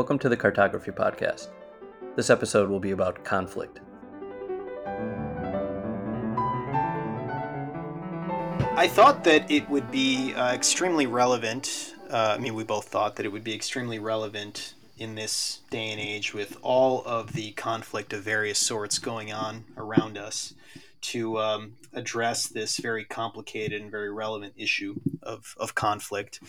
Welcome to the Cartography Podcast. This episode will be about conflict. I thought that it would be uh, extremely relevant. Uh, I mean, we both thought that it would be extremely relevant in this day and age with all of the conflict of various sorts going on around us to um, address this very complicated and very relevant issue of, of conflict.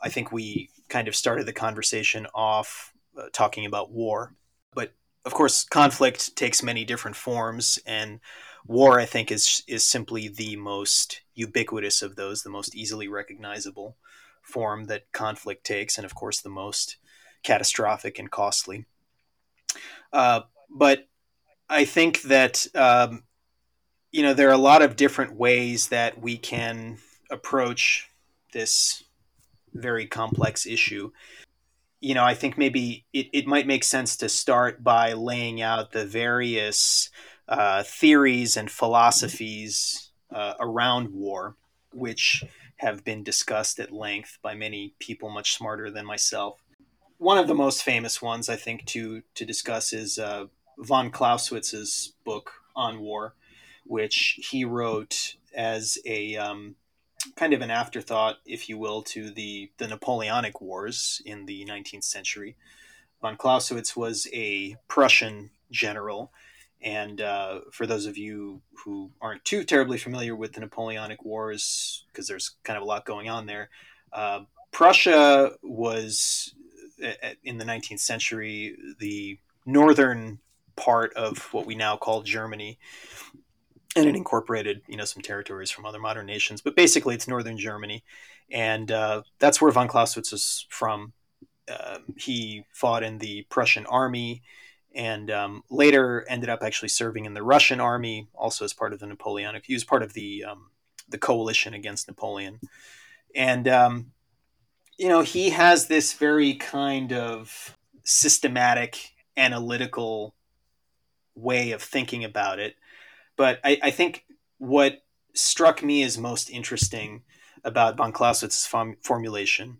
I think we kind of started the conversation off uh, talking about war. But of course, conflict takes many different forms, and war, I think, is is simply the most ubiquitous of those, the most easily recognizable form that conflict takes, and of course, the most catastrophic and costly. Uh, but I think that um, you know there are a lot of different ways that we can approach this very complex issue. You know, I think maybe it, it might make sense to start by laying out the various uh, theories and philosophies uh, around war, which have been discussed at length by many people much smarter than myself. One of the most famous ones, I think, to to discuss is uh, von Clausewitz's book on war, which he wrote as a um, kind of an afterthought, if you will, to the, the Napoleonic Wars in the 19th century. Von Clausewitz was a Prussian general. And uh, for those of you who aren't too terribly familiar with the Napoleonic Wars, because there's kind of a lot going on there, uh, Prussia was, in the 19th century, the northern part of what we now call Germany and it incorporated you know some territories from other modern nations but basically it's northern germany. And uh, that's where von clausewitz is from. Uh, he fought in the prussian army and um, later ended up actually serving in the russian army also as part of the napoleonic he was part of the um, the coalition against napoleon. And um, you know he has this very kind of systematic analytical way of thinking about it but I, I think what struck me as most interesting about von Clausewitz's form- formulation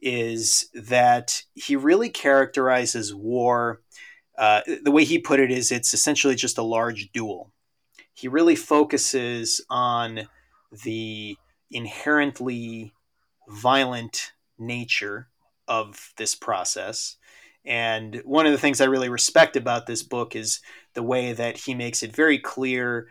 is that he really characterizes war. Uh, the way he put it is it's essentially just a large duel. He really focuses on the inherently violent nature of this process. And one of the things I really respect about this book is the way that he makes it very clear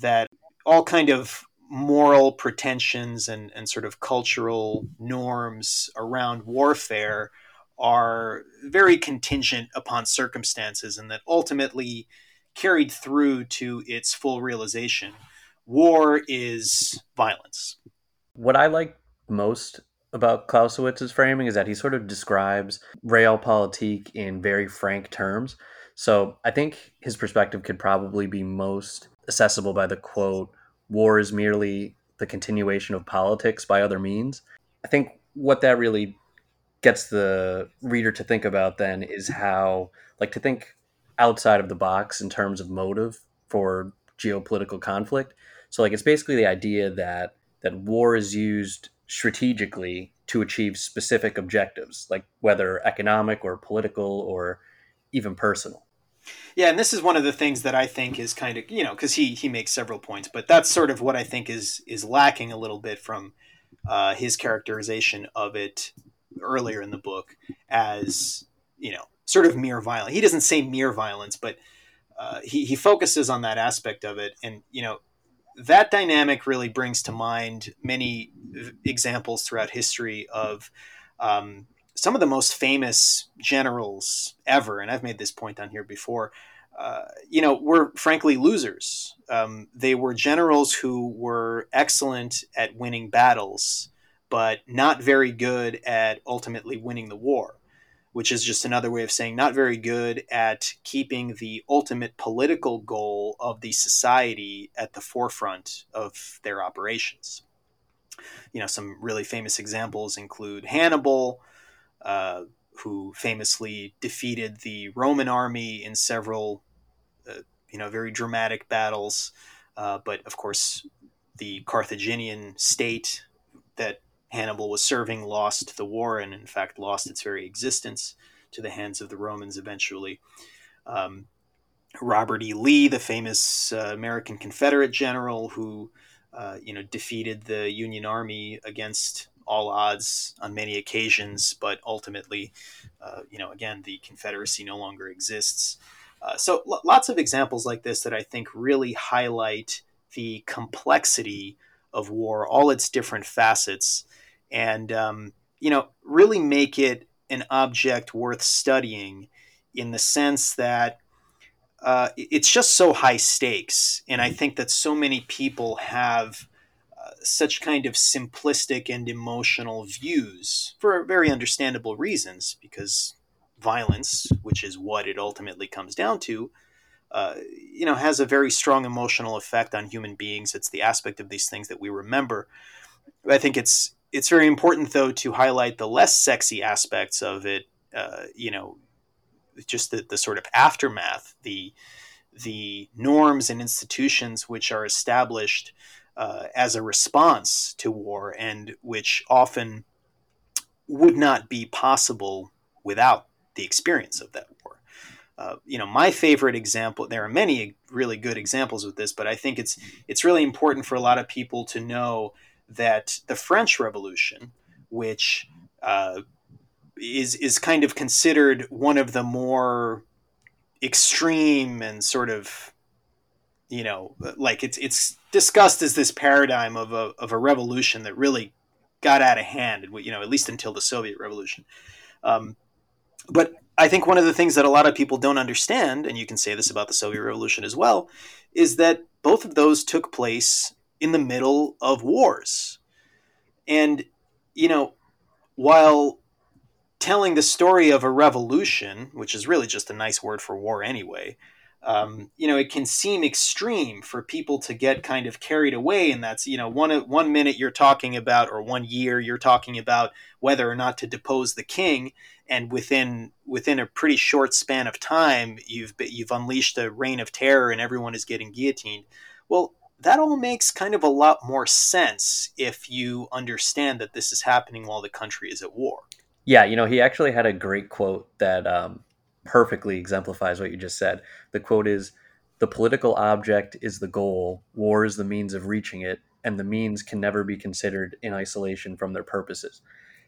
that all kind of moral pretensions and, and sort of cultural norms around warfare are very contingent upon circumstances and that ultimately carried through to its full realization. War is violence. What i like most about clausewitz's framing is that he sort of describes realpolitik in very frank terms so I think his perspective could probably be most accessible by the quote, war is merely the continuation of politics by other means. I think what that really gets the reader to think about then is how, like, to think outside of the box in terms of motive for geopolitical conflict. So, like, it's basically the idea that that war is used strategically to achieve specific objectives, like whether economic or political or even personal. Yeah, and this is one of the things that I think is kind of you know because he he makes several points, but that's sort of what I think is is lacking a little bit from uh, his characterization of it earlier in the book as you know sort of mere violence. He doesn't say mere violence, but uh, he he focuses on that aspect of it, and you know that dynamic really brings to mind many examples throughout history of um, some of the most famous generals ever, and I've made this point on here before, uh, you know, were frankly losers. Um, they were generals who were excellent at winning battles, but not very good at ultimately winning the war, which is just another way of saying not very good at keeping the ultimate political goal of the society at the forefront of their operations. You know, some really famous examples include Hannibal, uh, who famously defeated the Roman army in several, uh, you know, very dramatic battles. Uh, but of course, the Carthaginian state that Hannibal was serving lost the war and, in fact, lost its very existence to the hands of the Romans eventually. Um, Robert E. Lee, the famous uh, American Confederate general who uh, you know defeated the Union Army against all odds on many occasions, but ultimately, uh, you know, again, the Confederacy no longer exists. Uh, so l- lots of examples like this that I think really highlight the complexity of war, all its different facets, and um, you know, really make it an object worth studying in the sense that uh, it's just so high stakes, and I think that so many people have such kind of simplistic and emotional views for very understandable reasons, because violence, which is what it ultimately comes down to, uh, you know, has a very strong emotional effect on human beings. It's the aspect of these things that we remember. I think it's it's very important though to highlight the less sexy aspects of it. Uh, you know, just the, the sort of aftermath, the the norms and institutions which are established uh, as a response to war and which often would not be possible without the experience of that war. Uh, you know, my favorite example. There are many really good examples of this, but I think it's it's really important for a lot of people to know that the French Revolution, which uh, is is kind of considered one of the more extreme and sort of you know like it's it's discussed as this paradigm of a of a revolution that really got out of hand you know at least until the Soviet Revolution. Um, but I think one of the things that a lot of people don't understand and you can say this about the Soviet Revolution as well is that both of those took place in the middle of wars. And you know while telling the story of a revolution, which is really just a nice word for war anyway, um, you know, it can seem extreme for people to get kind of carried away. And that's, you know, one, one minute you're talking about, or one year you're talking about whether or not to depose the king. And within within a pretty short span of time, you've you've unleashed a reign of terror, and everyone is getting guillotined. Well, that all makes kind of a lot more sense if you understand that this is happening while the country is at war. Yeah, you know, he actually had a great quote that um, perfectly exemplifies what you just said. The quote is The political object is the goal, war is the means of reaching it, and the means can never be considered in isolation from their purposes.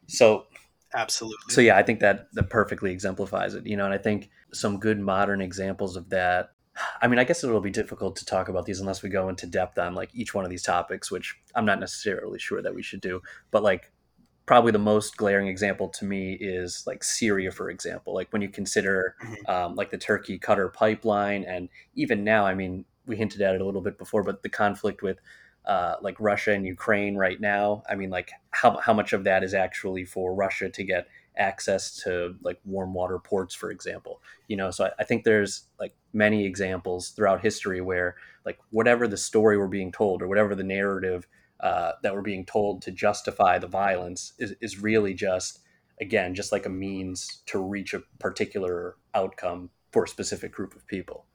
So, absolutely. So, yeah, I think that, that perfectly exemplifies it, you know, and I think some good modern examples of that. I mean, I guess it'll be difficult to talk about these unless we go into depth on like each one of these topics, which I'm not necessarily sure that we should do. But like probably the most glaring example to me is like Syria, for example. Like when you consider mm-hmm. um, like the Turkey Qatar pipeline, and even now, I mean, we hinted at it a little bit before, but the conflict with uh, like Russia and Ukraine right now. I mean, like how how much of that is actually for Russia to get access to like warm water ports, for example. You know, so I, I think there's like many examples throughout history where like whatever the story we're being told or whatever the narrative uh, that we're being told to justify the violence is, is really just again just like a means to reach a particular outcome for a specific group of people.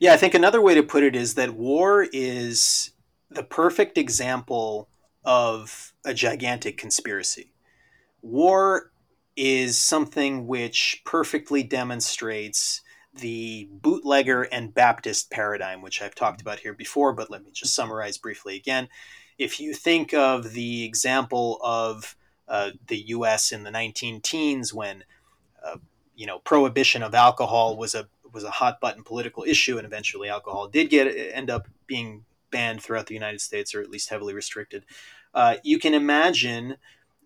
Yeah i think another way to put it is that war is the perfect example of a gigantic conspiracy. War is something which perfectly demonstrates the bootlegger and Baptist paradigm, which I've talked about here before, but let me just summarize briefly again if you think of the example of uh, the U.S. in the 19 teens when uh, you know prohibition of alcohol was a was a hot button political issue, and eventually alcohol did get end up being banned throughout the United States, or at least heavily restricted. Uh, you can imagine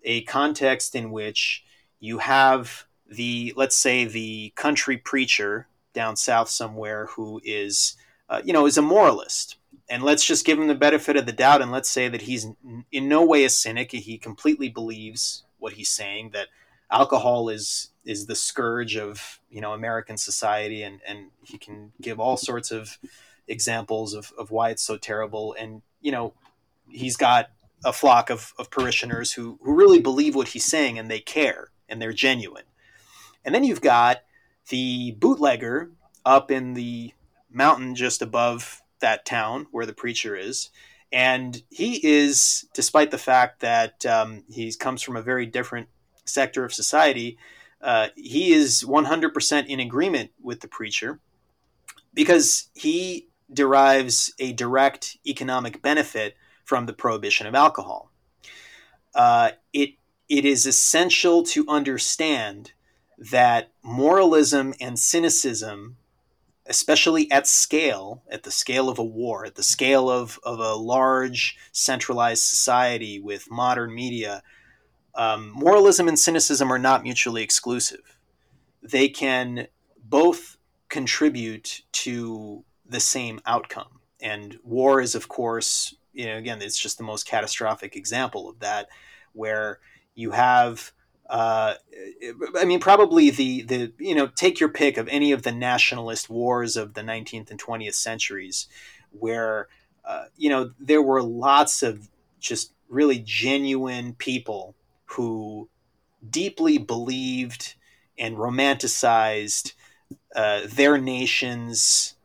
a context in which you have the let's say the country preacher down south somewhere who is uh, you know is a moralist and let's just give him the benefit of the doubt and let's say that he's in no way a cynic. He completely believes what he's saying that alcohol is is the scourge of you know american society and and he can give all sorts of examples of, of why it's so terrible. And you know he's got a flock of, of parishioners who, who really believe what he's saying and they care and they're genuine. And then you've got the bootlegger up in the mountain just above that town where the preacher is. And he is, despite the fact that um, he comes from a very different sector of society, uh, he is 100% in agreement with the preacher because he derives a direct economic benefit from the prohibition of alcohol. Uh, it it is essential to understand that moralism and cynicism, especially at scale, at the scale of a war, at the scale of, of a large centralized society with modern media, um, moralism and cynicism are not mutually exclusive. They can both contribute to the same outcome. And war is, of course, you know, again, it's just the most catastrophic example of that, where you have uh, I mean, probably the the you know take your pick of any of the nationalist wars of the 19th and 20th centuries, where uh, you know there were lots of just really genuine people who deeply believed and romanticized uh, their nation's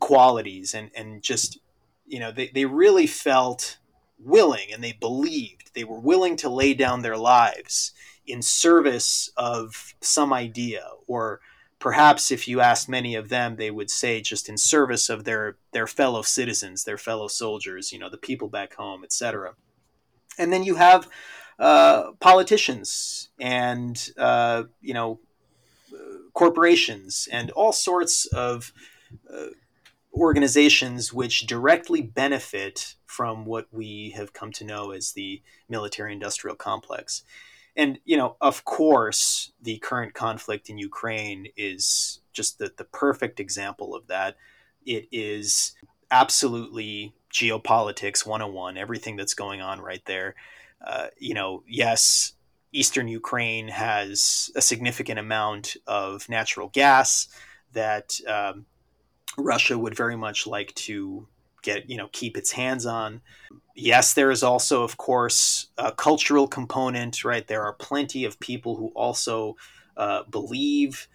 qualities and and just you know they, they really felt willing and they believed they were willing to lay down their lives in service of some idea or perhaps if you asked many of them they would say just in service of their their fellow citizens their fellow soldiers you know the people back home etc and then you have uh, politicians and uh, you know corporations and all sorts of uh, organizations which directly benefit from what we have come to know as the military industrial complex. And, you know, of course, the current conflict in Ukraine is just the, the perfect example of that. It is absolutely geopolitics 101, everything that's going on right there. Uh, you know, yes, eastern Ukraine has a significant amount of natural gas that um, Russia would very much like to get, you know, keep its hands on. Yes, there is also, of course, a cultural component, right? There are plenty of people who also uh, believe,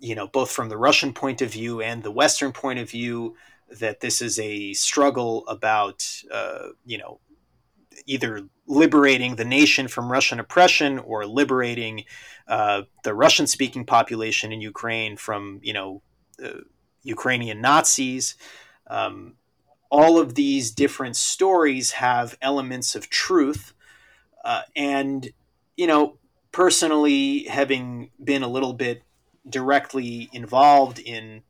you know, both from the Russian point of view and the Western point of view, that this is a struggle about, uh, you know, either liberating the nation from Russian oppression or liberating uh, the Russian-speaking population in Ukraine from, you know, uh, Ukrainian Nazis. Um, all of these different stories have elements of truth, uh, and you know, personally, having been a little bit directly involved in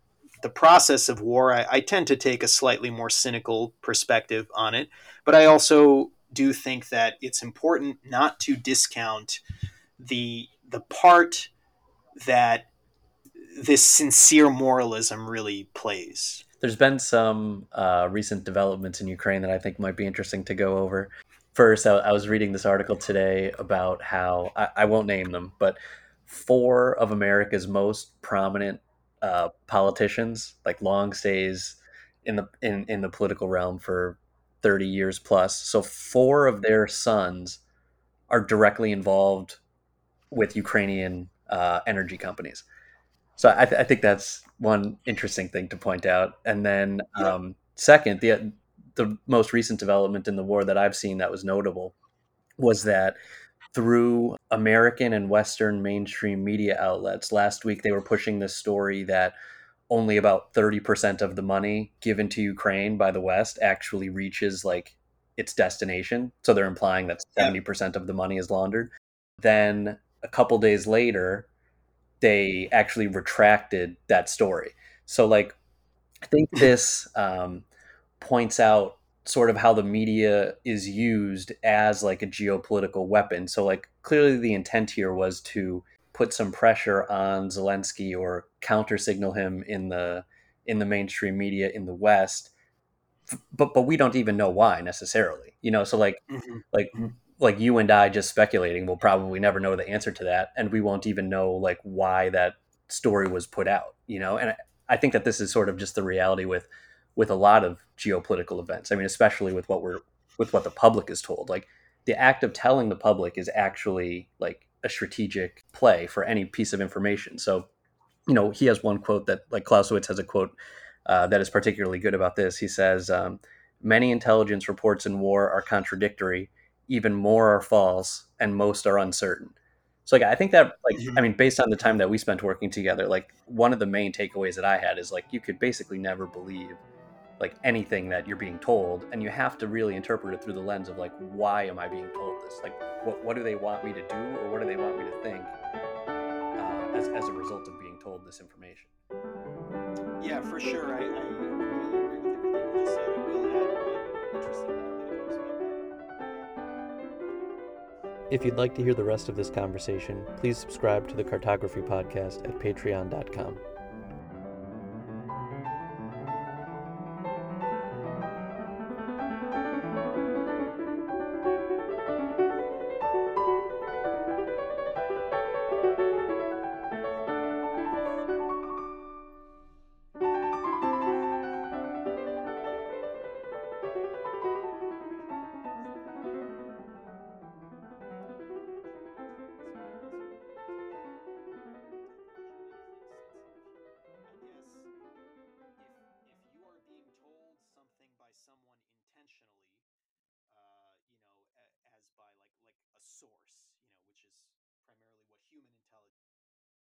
the process of war, I, I, tend to take a slightly more cynical perspective on it. But I also do think that it's important not to discount the the part that this sincere moralism really plays. There's been some uh, recent developments in Ukraine that I think might be interesting to go over. First, I, I was reading this article today about how I, I, won't name them, but four of America's most prominent uh, politicians, like long stays in the in, in the political realm for 30 years plus. So four of their sons are directly involved with Ukrainian uh, energy companies. So I, th- I, think that's one interesting thing to point out. And then um, second, the the most recent development in the war that I've seen that was notable was that through American and Western mainstream media outlets, last week they were pushing this story that only about 30% of the money given to Ukraine by the West actually reaches like its destination. So they're implying that 70% of the money is laundered. Then a couple days later, they actually retracted that story. So, like, I think this um, points out sort of how the media is used as like a geopolitical weapon. So, like, clearly the intent here was to put some pressure on Zelensky or counter signal him in the in the mainstream media in the West. But but we don't even know why necessarily. You know, so like mm-hmm. like like you and I just speculating will probably never know the answer to that and we won't even know like why that story was put out, you know? And I, I think that this is sort of just the reality with with a lot of geopolitical events. I mean, especially with what we're with what the public is told. Like the act of telling the public is actually like a strategic play for any piece of information. So, you know, he has one quote that, like Clausewitz has a quote uh, that is particularly good about this. He says, um, "Many intelligence reports in war are contradictory. Even more are false, and most are uncertain." So like I think that like mm-hmm. I mean based on the time that we spent working together, like one of the main takeaways that I had is like you could basically never believe like anything that you're being told and you have to really interpret it through the lens of like why am i being told this like what, what do they want me to do or what do they want me to think uh, as, as a result of being told this information yeah for sure i, I agree with everything you just said i will add one interesting if you'd like to hear the rest of this conversation, please subscribe to the Cartography Podcast at patreon.com.